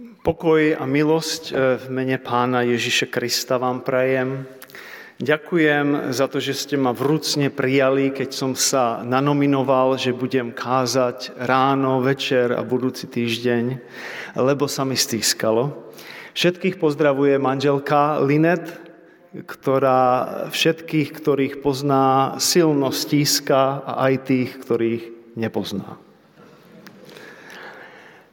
Pokoj a milosť e, v mene pána Ježiše Krista vám prajem. Ďakujem za to, že ste ma vrúcne prijali, keď som sa nanominoval, že budem kázať ráno, večer a budúci týždeň, lebo sa mi stýskalo. Všetkých pozdravuje manželka Linet, ktorá všetkých, ktorých pozná, silno stíska a aj tých, ktorých nepozná.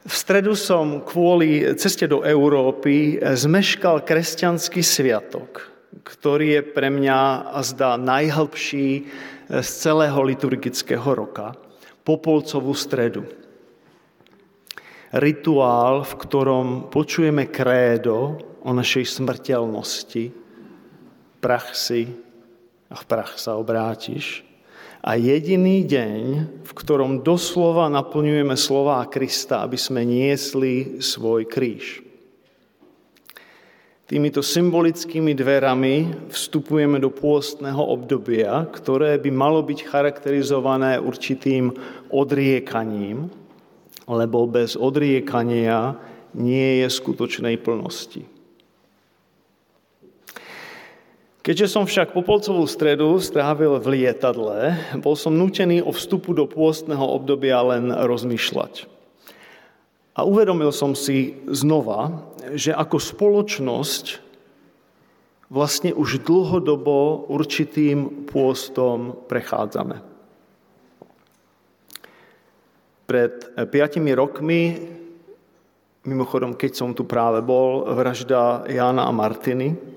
V stredu som kvôli ceste do Európy zmeškal kresťanský sviatok, ktorý je pre mňa a zdá najhlbší z celého liturgického roka, Popolcovú stredu. Rituál, v ktorom počujeme krédo o našej smrteľnosti, prach si a v prach sa obrátiš, a jediný deň, v ktorom doslova naplňujeme slová Krista, aby sme niesli svoj kríž. Týmito symbolickými dverami vstupujeme do pôstneho obdobia, ktoré by malo byť charakterizované určitým odriekaním, lebo bez odriekania nie je skutočnej plnosti. Keďže som však Popolcovú stredu strávil v lietadle, bol som nutený o vstupu do pôstneho obdobia len rozmýšľať. A uvedomil som si znova, že ako spoločnosť vlastne už dlhodobo určitým pôstom prechádzame. Pred piatimi rokmi, mimochodom, keď som tu práve bol, vražda Jána a Martiny,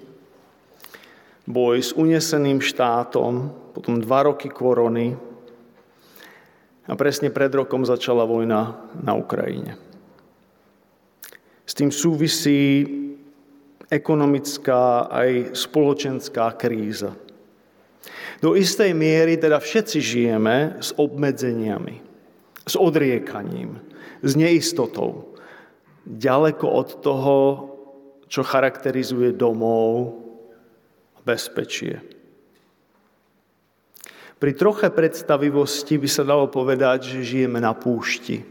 boj s uneseným štátom, potom dva roky korony a presne pred rokom začala vojna na Ukrajine. S tým súvisí ekonomická aj spoločenská kríza. Do istej miery teda všetci žijeme s obmedzeniami, s odriekaním, s neistotou. Ďaleko od toho, čo charakterizuje domov, bezpečie. Pri troche predstavivosti by sa dalo povedať, že žijeme na púšti.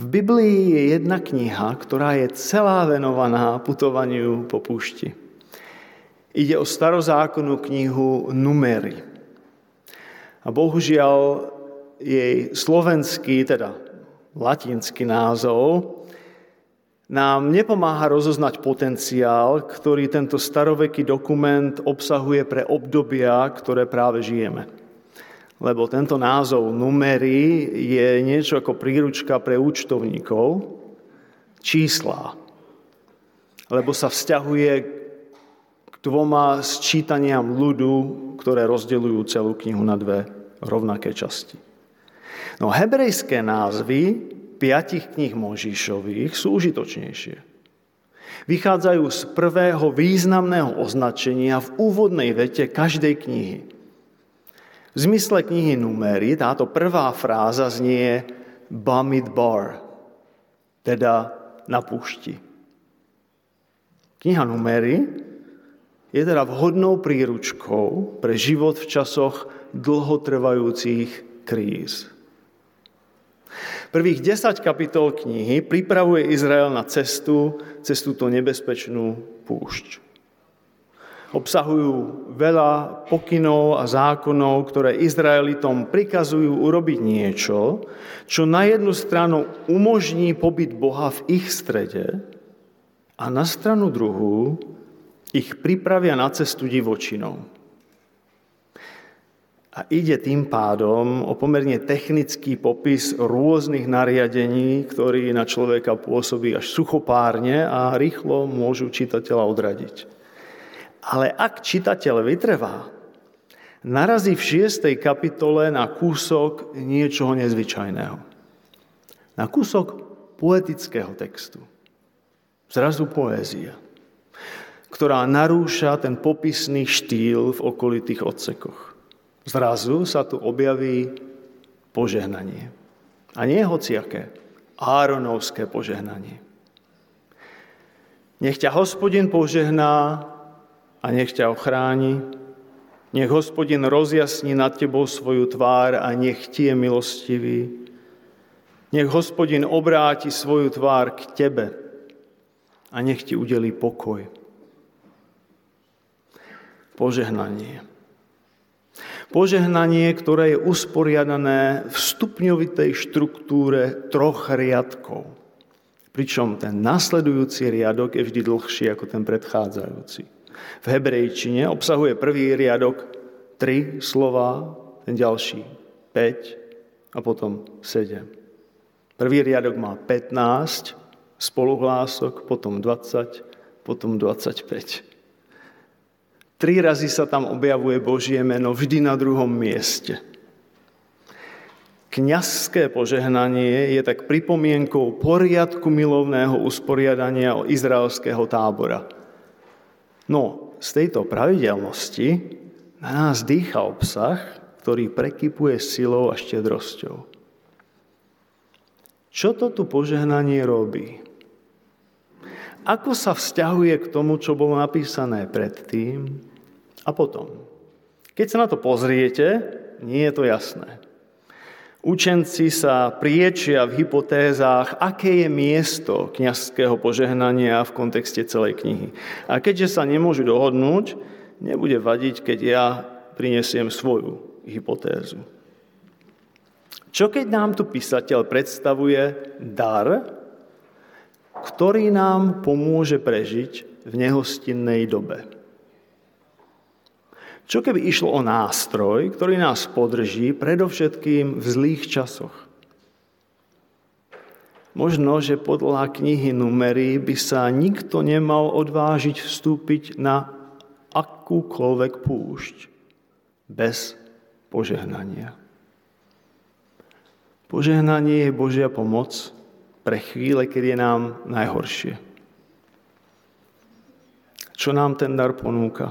V Biblii je jedna kniha, ktorá je celá venovaná putovaniu po púšti. Ide o starozákonnú knihu Numery. A bohužiaľ jej slovenský, teda latinský názov nám nepomáha rozoznať potenciál, ktorý tento staroveký dokument obsahuje pre obdobia, ktoré práve žijeme. Lebo tento názov numery je niečo ako príručka pre účtovníkov, čísla. Lebo sa vzťahuje k dvoma sčítaniam ľudu, ktoré rozdeľujú celú knihu na dve rovnaké časti. No hebrejské názvy piatich kníh Možišových sú užitočnejšie. Vychádzajú z prvého významného označenia v úvodnej vete každej knihy. V zmysle knihy Numery táto prvá fráza znie Bamid Bar, teda na púšti. Kniha Numery je teda vhodnou príručkou pre život v časoch dlhotrvajúcich kríz. Prvých 10 kapitol knihy pripravuje Izrael na cestu, cez túto nebezpečnú púšť. Obsahujú veľa pokynov a zákonov, ktoré Izraelitom prikazujú urobiť niečo, čo na jednu stranu umožní pobyt Boha v ich strede a na stranu druhú ich pripravia na cestu divočinou. A ide tým pádom o pomerne technický popis rôznych nariadení, ktorý na človeka pôsobí až suchopárne a rýchlo môžu čitateľa odradiť. Ale ak čitateľ vytrvá, narazí v 6. kapitole na kúsok niečoho nezvyčajného. Na kúsok poetického textu. Zrazu poézia, ktorá narúša ten popisný štýl v okolitých odsekoch. Zrazu sa tu objaví požehnanie. A nie hociaké, Áronovské požehnanie. Nech ťa hospodin požehná a nech ťa ochráni. Nech hospodin rozjasní nad tebou svoju tvár a nech ti je milostivý. Nech hospodin obráti svoju tvár k tebe a nech ti udelí pokoj. Požehnanie. Požehnanie, ktoré je usporiadané v stupňovitej štruktúre troch riadkov. Pričom ten nasledujúci riadok je vždy dlhší ako ten predchádzajúci. V hebrejčine obsahuje prvý riadok tri slova, ten ďalší 5 a potom 7. Prvý riadok má 15 spoluhlások, potom 20, potom 25. Tri razy sa tam objavuje Božie meno, vždy na druhom mieste. Kňazské požehnanie je tak pripomienkou poriadku milovného usporiadania izraelského tábora. No, z tejto pravidelnosti na nás dýcha obsah, ktorý prekypuje silou a štedrosťou. Čo to tu požehnanie robí? Ako sa vzťahuje k tomu, čo bolo napísané predtým a potom. Keď sa na to pozriete, nie je to jasné. Učenci sa priečia v hypotézách, aké je miesto kniazského požehnania v kontexte celej knihy. A keďže sa nemôžu dohodnúť, nebude vadiť, keď ja prinesiem svoju hypotézu. Čo keď nám tu písateľ predstavuje dar, ktorý nám pomôže prežiť v nehostinnej dobe? Čo keby išlo o nástroj, ktorý nás podrží predovšetkým v zlých časoch? Možno, že podľa knihy numery by sa nikto nemal odvážiť vstúpiť na akúkoľvek púšť bez požehnania. Požehnanie je Božia pomoc pre chvíle, keď je nám najhoršie. Čo nám ten dar ponúka?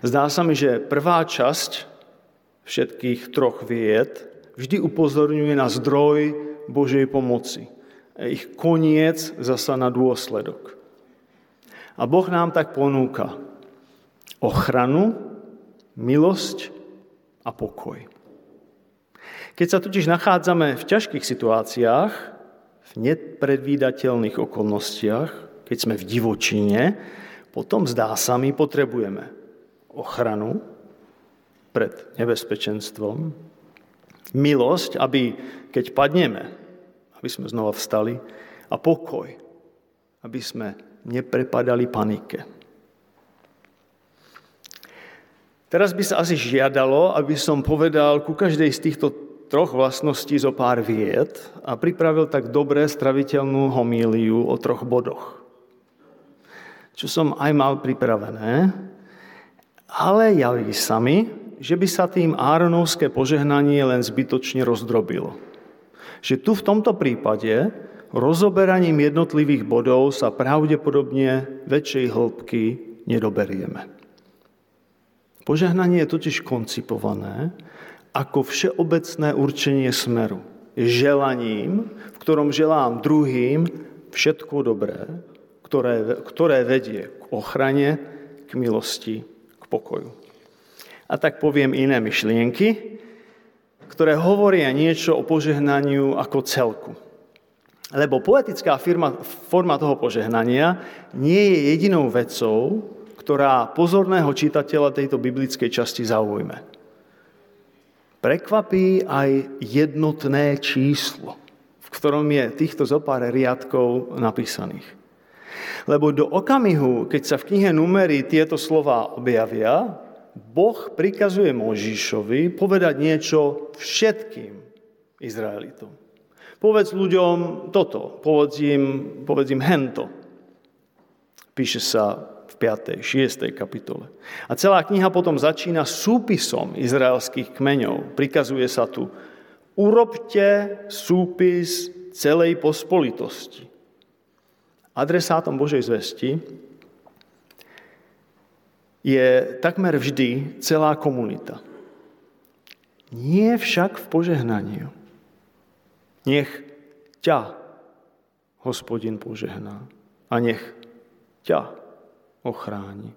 Zdá sa mi, že prvá časť všetkých troch vied vždy upozorňuje na zdroj Božej pomoci. Ich koniec zasa na dôsledok. A Boh nám tak ponúka ochranu, milosť a pokoj. Keď sa totiž nachádzame v ťažkých situáciách, v nepredvídateľných okolnostiach, keď sme v divočine, potom zdá sa, my potrebujeme ochranu pred nebezpečenstvom, milosť, aby keď padneme, aby sme znova vstali, a pokoj, aby sme neprepadali panike. Teraz by sa asi žiadalo, aby som povedal ku každej z týchto troch vlastností zo pár vied a pripravil tak dobré straviteľnú homíliu o troch bodoch. Čo som aj mal pripravené, ale javí sa mi, že by sa tým Áronovské požehnanie len zbytočne rozdrobilo. Že tu v tomto prípade rozoberaním jednotlivých bodov sa pravdepodobne väčšej hĺbky nedoberieme. Požehnanie je totiž koncipované ako všeobecné určenie smeru. Želaním, v ktorom želám druhým všetko dobré, ktoré, ktoré vedie k ochrane, k milosti pokoju. A tak poviem iné myšlienky, ktoré hovoria niečo o požehnaniu ako celku. Lebo poetická firma, forma toho požehnania nie je jedinou vecou, ktorá pozorného čitateľa tejto biblickej časti zaujme. Prekvapí aj jednotné číslo, v ktorom je týchto zopár riadkov napísaných. Lebo do okamihu, keď sa v knihe Numery tieto slova objavia, Boh prikazuje Možišovi povedať niečo všetkým Izraelitom. Povedz ľuďom toto, povedz im, povedz im hento. Píše sa v 5. 6. kapitole. A celá kniha potom začína súpisom izraelských kmeňov. Prikazuje sa tu, urobte súpis celej pospolitosti adresátom Božej zvesti je takmer vždy celá komunita. Nie však v požehnaní. Nech ťa hospodin požehná a nech ťa ochráni.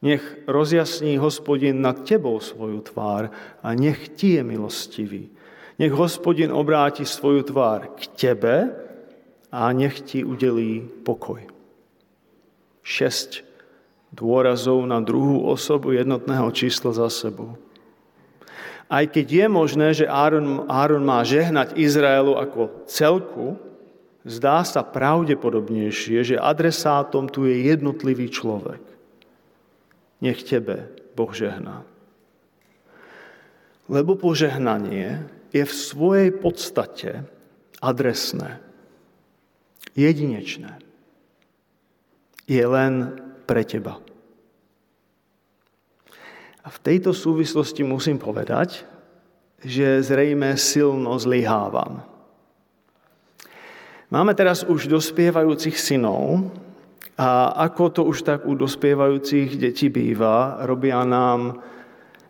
Nech rozjasní hospodin nad tebou svoju tvár a nech ti je milostivý. Nech hospodin obráti svoju tvár k tebe a nech ti udelí pokoj. Šesť dôrazov na druhú osobu jednotného čísla za sebou. Aj keď je možné, že Áron, Áron má žehnať Izraelu ako celku, zdá sa pravdepodobnejšie, že adresátom tu je jednotlivý človek. Nech tebe Boh žehná. Lebo požehnanie je v svojej podstate adresné, jedinečné. Je len pre teba. A v tejto súvislosti musím povedať, že zrejme silno zlyhávam. Máme teraz už dospievajúcich synov a ako to už tak u dospievajúcich detí býva, robia nám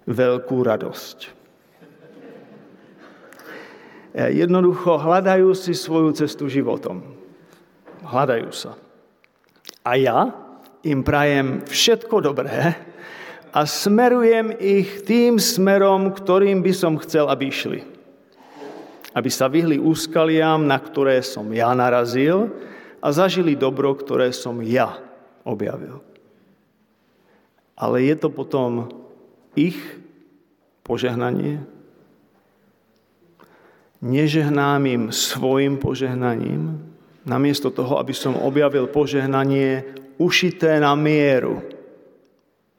veľkú radosť. Jednoducho hľadajú si svoju cestu životom. Hľadajú sa. A ja im prajem všetko dobré, a smerujem ich tým smerom, ktorým by som chcel, aby išli. Aby sa vyhli úskaliam, na ktoré som ja narazil a zažili dobro, ktoré som ja objavil. Ale je to potom ich požehnanie? Nežehnám im svojim požehnaním, namiesto toho, aby som objavil požehnanie ušité na mieru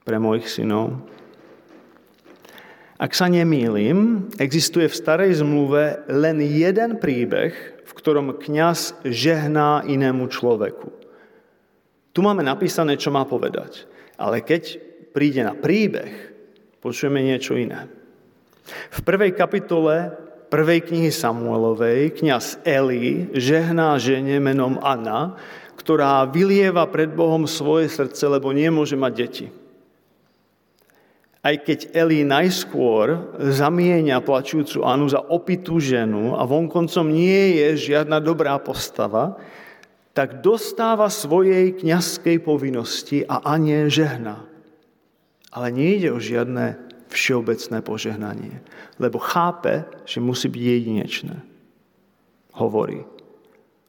pre mojich synov. Ak sa nemýlim, existuje v starej zmluve len jeden príbeh, v ktorom kňaz žehná inému človeku. Tu máme napísané, čo má povedať. Ale keď príde na príbeh, počujeme niečo iné. V prvej kapitole prvej knihy Samuelovej kňaz Eli žehná žene menom Anna, ktorá vylieva pred Bohom svoje srdce, lebo nemôže mať deti aj keď Eli najskôr zamieňa plačujúcu Anu za opitú ženu a vonkoncom nie je žiadna dobrá postava, tak dostáva svojej kňazskej povinnosti a Anie žehná. Ale nie ide o žiadne všeobecné požehnanie, lebo chápe, že musí byť jedinečné. Hovorí,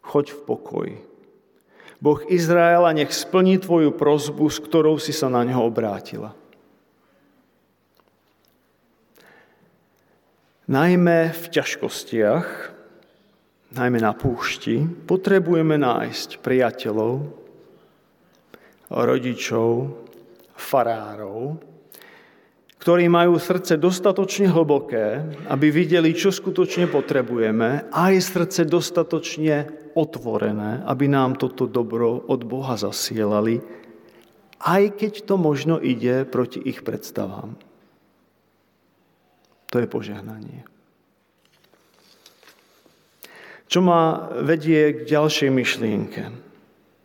choď v pokoji. Boh Izraela nech splní tvoju prozbu, s ktorou si sa na neho obrátila. Najmä v ťažkostiach, najmä na púšti, potrebujeme nájsť priateľov, rodičov, farárov, ktorí majú srdce dostatočne hlboké, aby videli, čo skutočne potrebujeme, a aj srdce dostatočne otvorené, aby nám toto dobro od Boha zasielali, aj keď to možno ide proti ich predstavám. To je požehnanie. Čo ma vedie k ďalšej myšlienke.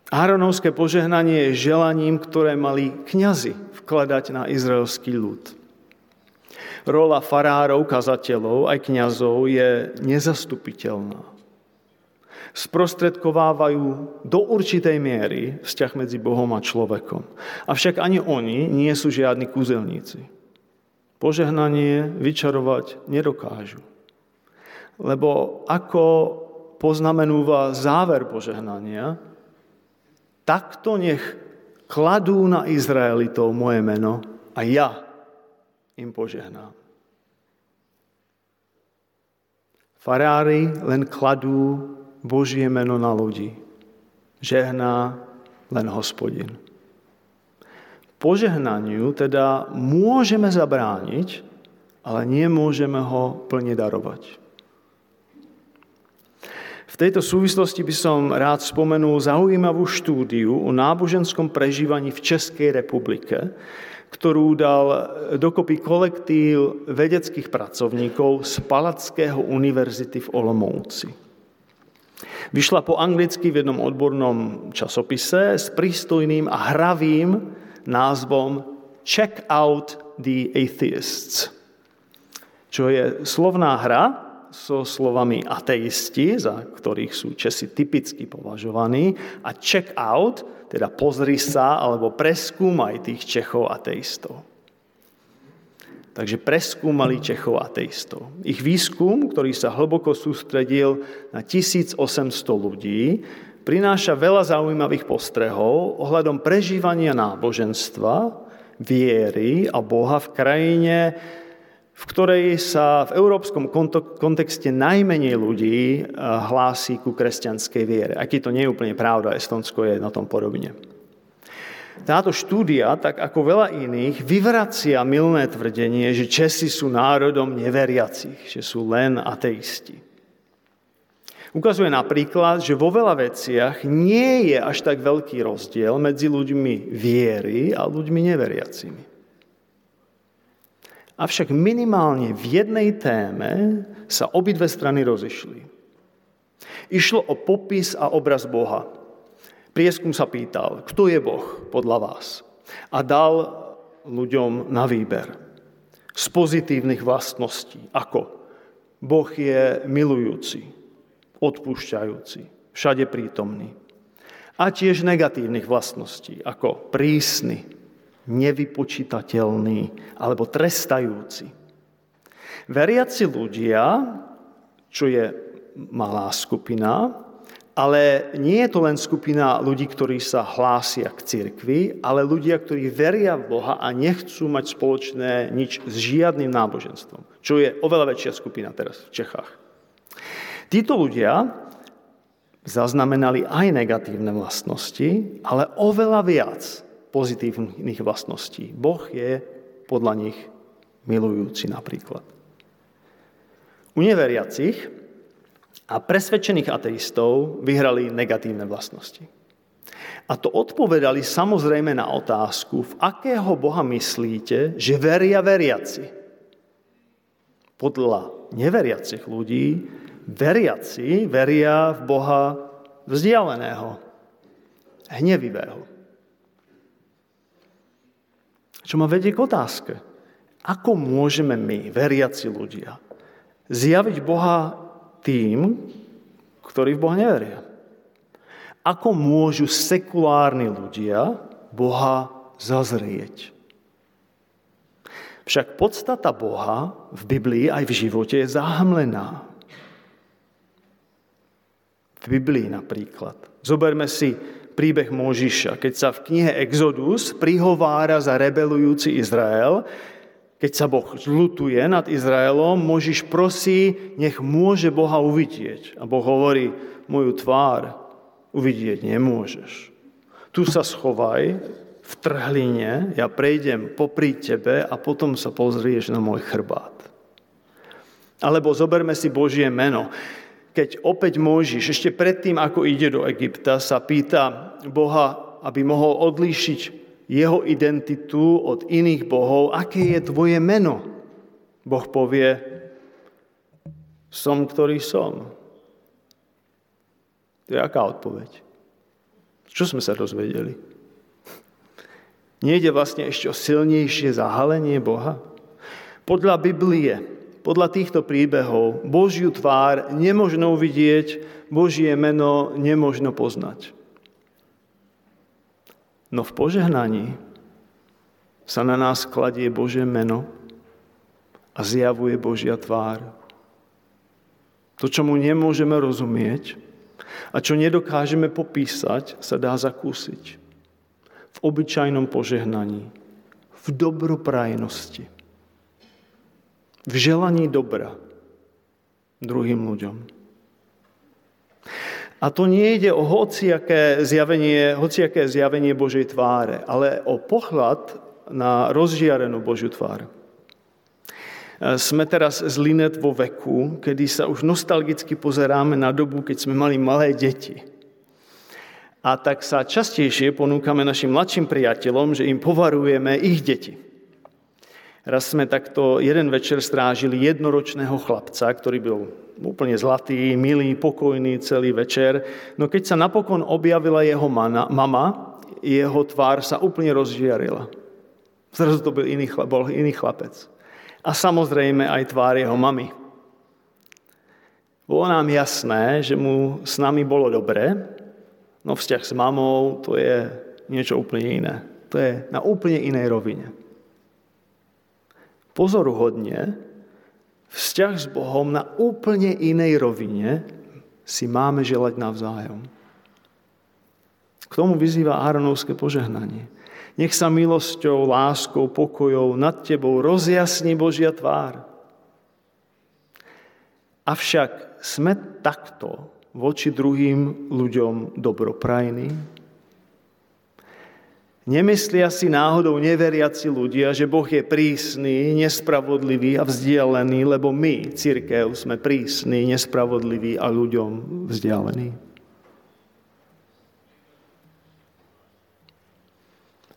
Áronovské požehnanie je želaním, ktoré mali kňazi vkladať na izraelský ľud. Rola farárov, kazateľov aj kňazov je nezastupiteľná. Sprostredkovávajú do určitej miery vzťah medzi Bohom a človekom. Avšak ani oni nie sú žiadni kúzelníci požehnanie vyčarovať nedokážu. Lebo ako poznamenúva záver požehnania, takto nech kladú na Izraelitov moje meno a ja im požehnám. Farári len kladú Božie meno na ľudí. Žehná len hospodin požehnaniu teda môžeme zabrániť, ale nemôžeme ho plne darovať. V tejto súvislosti by som rád spomenul zaujímavú štúdiu o náboženskom prežívaní v Českej republike, ktorú dal dokopy kolektív vedeckých pracovníkov z Palackého univerzity v Olomouci. Vyšla po anglicky v jednom odbornom časopise s prístojným a hravým názvom Check out the atheists, čo je slovná hra so slovami ateisti, za ktorých sú Česi typicky považovaní, a check out, teda pozri sa alebo preskúmaj tých Čechov ateistov. Takže preskúmali Čechov ateistov. Ich výskum, ktorý sa hlboko sústredil na 1800 ľudí, prináša veľa zaujímavých postrehov ohľadom prežívania náboženstva, viery a Boha v krajine, v ktorej sa v európskom kontexte najmenej ľudí eh, hlási ku kresťanskej viere. Aký to nie je úplne pravda, Estonsko je na tom podobne. Táto štúdia, tak ako veľa iných, vyvracia milné tvrdenie, že Česi sú národom neveriacich, že sú len ateisti. Ukazuje napríklad, že vo veľa veciach nie je až tak veľký rozdiel medzi ľuďmi viery a ľuďmi neveriacimi. Avšak minimálne v jednej téme sa obidve strany rozišli. Išlo o popis a obraz Boha. Prieskum sa pýtal, kto je Boh podľa vás? A dal ľuďom na výber z pozitívnych vlastností, ako Boh je milujúci, odpúšťajúci, všade prítomný. A tiež negatívnych vlastností, ako prísny, nevypočítateľný alebo trestajúci. Veriaci ľudia, čo je malá skupina, ale nie je to len skupina ľudí, ktorí sa hlásia k cirkvi, ale ľudia, ktorí veria v Boha a nechcú mať spoločné nič s žiadnym náboženstvom, čo je oveľa väčšia skupina teraz v Čechách. Títo ľudia zaznamenali aj negatívne vlastnosti, ale oveľa viac pozitívnych vlastností. Boh je podľa nich milujúci napríklad. U neveriacich a presvedčených ateistov vyhrali negatívne vlastnosti. A to odpovedali samozrejme na otázku, v akého Boha myslíte, že veria veriaci. Podľa neveriacich ľudí, veriaci veria v Boha vzdialeného, hnevivého. Čo ma vedie k otázke. Ako môžeme my, veriaci ľudia, zjaviť Boha tým, ktorí v Boha neveria. Ako môžu sekulárni ľudia Boha zazrieť? Však podstata Boha v Biblii aj v živote je zahamlená. V Biblii napríklad. Zoberme si príbeh Možiša, keď sa v knihe Exodus prihovára za rebelujúci Izrael, keď sa Boh zlutuje nad Izraelom, Možiš prosí, nech môže Boha uvidieť. A Boh hovorí, moju tvár uvidieť nemôžeš. Tu sa schovaj v trhline, ja prejdem popri tebe a potom sa pozrieš na môj chrbát. Alebo zoberme si Božie meno. Keď opäť Možiš, ešte predtým, ako ide do Egypta, sa pýta Boha, aby mohol odlíšiť jeho identitu od iných bohov, aké je tvoje meno. Boh povie, som, ktorý som. To je aká odpoveď? Čo sme sa dozvedeli? Nejde vlastne ešte o silnejšie zahalenie Boha? Podľa Biblie, podľa týchto príbehov, Božiu tvár nemožno uvidieť, Božie meno nemožno poznať. No v požehnaní sa na nás kladie Božie meno a zjavuje Božia tvár. To, čo mu nemôžeme rozumieť a čo nedokážeme popísať, sa dá zakúsiť. V obyčajnom požehnaní, v dobroprajnosti, v želaní dobra druhým ľuďom. A to nie ide o hociaké zjavenie, hociaké zjavenie Božej tváre, ale o pohľad na rozžiarenú Božiu tvár. Sme teraz z Linet vo veku, kedy sa už nostalgicky pozeráme na dobu, keď sme mali malé deti. A tak sa častejšie ponúkame našim mladším priateľom, že im povarujeme ich deti. Raz sme takto jeden večer strážili jednoročného chlapca, ktorý byl úplne zlatý, milý, pokojný celý večer. No keď sa napokon objavila jeho mana, mama, jeho tvár sa úplne rozžiarila. Zrazu to bol iný, bol iný chlapec. A samozrejme aj tvár jeho mamy. Bolo nám jasné, že mu s nami bolo dobré, no vzťah s mamou to je niečo úplne iné. To je na úplne inej rovine. Pozoruhodne, vzťah s Bohom na úplne inej rovine si máme želať navzájom. K tomu vyzýva Áronovské požehnanie. Nech sa milosťou, láskou, pokojou nad tebou rozjasní Božia tvár. Avšak sme takto voči druhým ľuďom dobroprajní? Nemyslia si náhodou neveriaci ľudia, že Boh je prísny, nespravodlivý a vzdialený, lebo my, církev, sme prísni, nespravodliví a ľuďom vzdialení.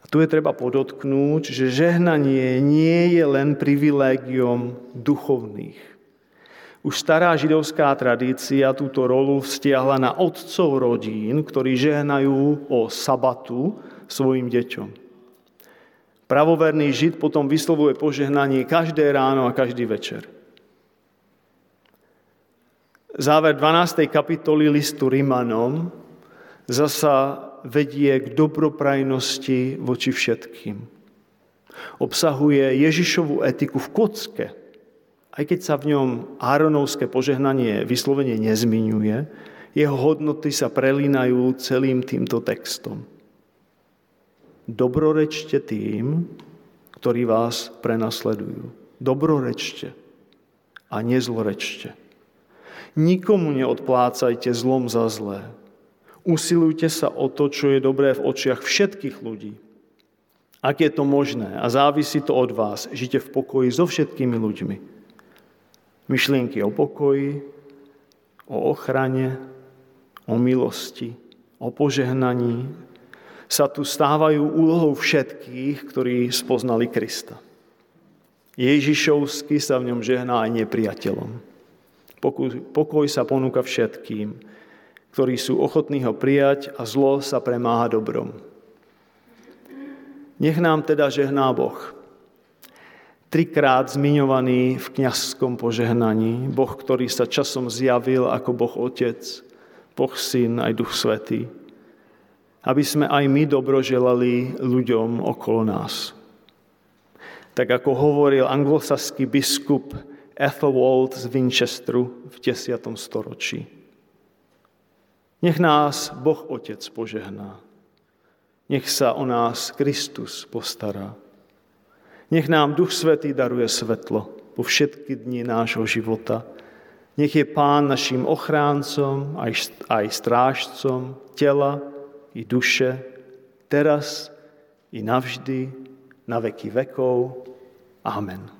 A tu je treba podotknúť, že žehnanie nie je len privilégiom duchovných. Už stará židovská tradícia túto rolu vztiahla na otcov rodín, ktorí žehnajú o sabatu, svojim deťom. Pravoverný žid potom vyslovuje požehnanie každé ráno a každý večer. Záver 12. kapitoly listu Rimanom zasa vedie k dobroprajnosti voči všetkým. Obsahuje Ježišovú etiku v kocke, aj keď sa v ňom Áronovské požehnanie vyslovene nezminuje, jeho hodnoty sa prelínajú celým týmto textom. Dobrorečte tým, ktorí vás prenasledujú. Dobrorečte a nezlorečte. Nikomu neodplácajte zlom za zlé. Usilujte sa o to, čo je dobré v očiach všetkých ľudí. Ak je to možné a závisí to od vás, žite v pokoji so všetkými ľuďmi. Myšlienky o pokoji, o ochrane, o milosti, o požehnaní, sa tu stávajú úlohou všetkých, ktorí spoznali Krista. Ježišovsky sa v ňom žehná aj nepriateľom. Pokoj sa ponúka všetkým, ktorí sú ochotní ho prijať a zlo sa premáha dobrom. Nech nám teda žehná Boh. Trikrát zmiňovaný v kňazskom požehnaní, Boh, ktorý sa časom zjavil ako Boh Otec, Boh Syn aj Duch Svetý aby sme aj my dobro želali ľuďom okolo nás. Tak ako hovoril anglosaský biskup Ethelwald z Winchesteru v 10. storočí. Nech nás Boh Otec požehná. Nech sa o nás Kristus postará. Nech nám Duch Svetý daruje svetlo po všetky dni nášho života. Nech je Pán našim ochráncom, aj, aj strážcom tela, i duše, teraz i navždy, na veky vekov. Amen.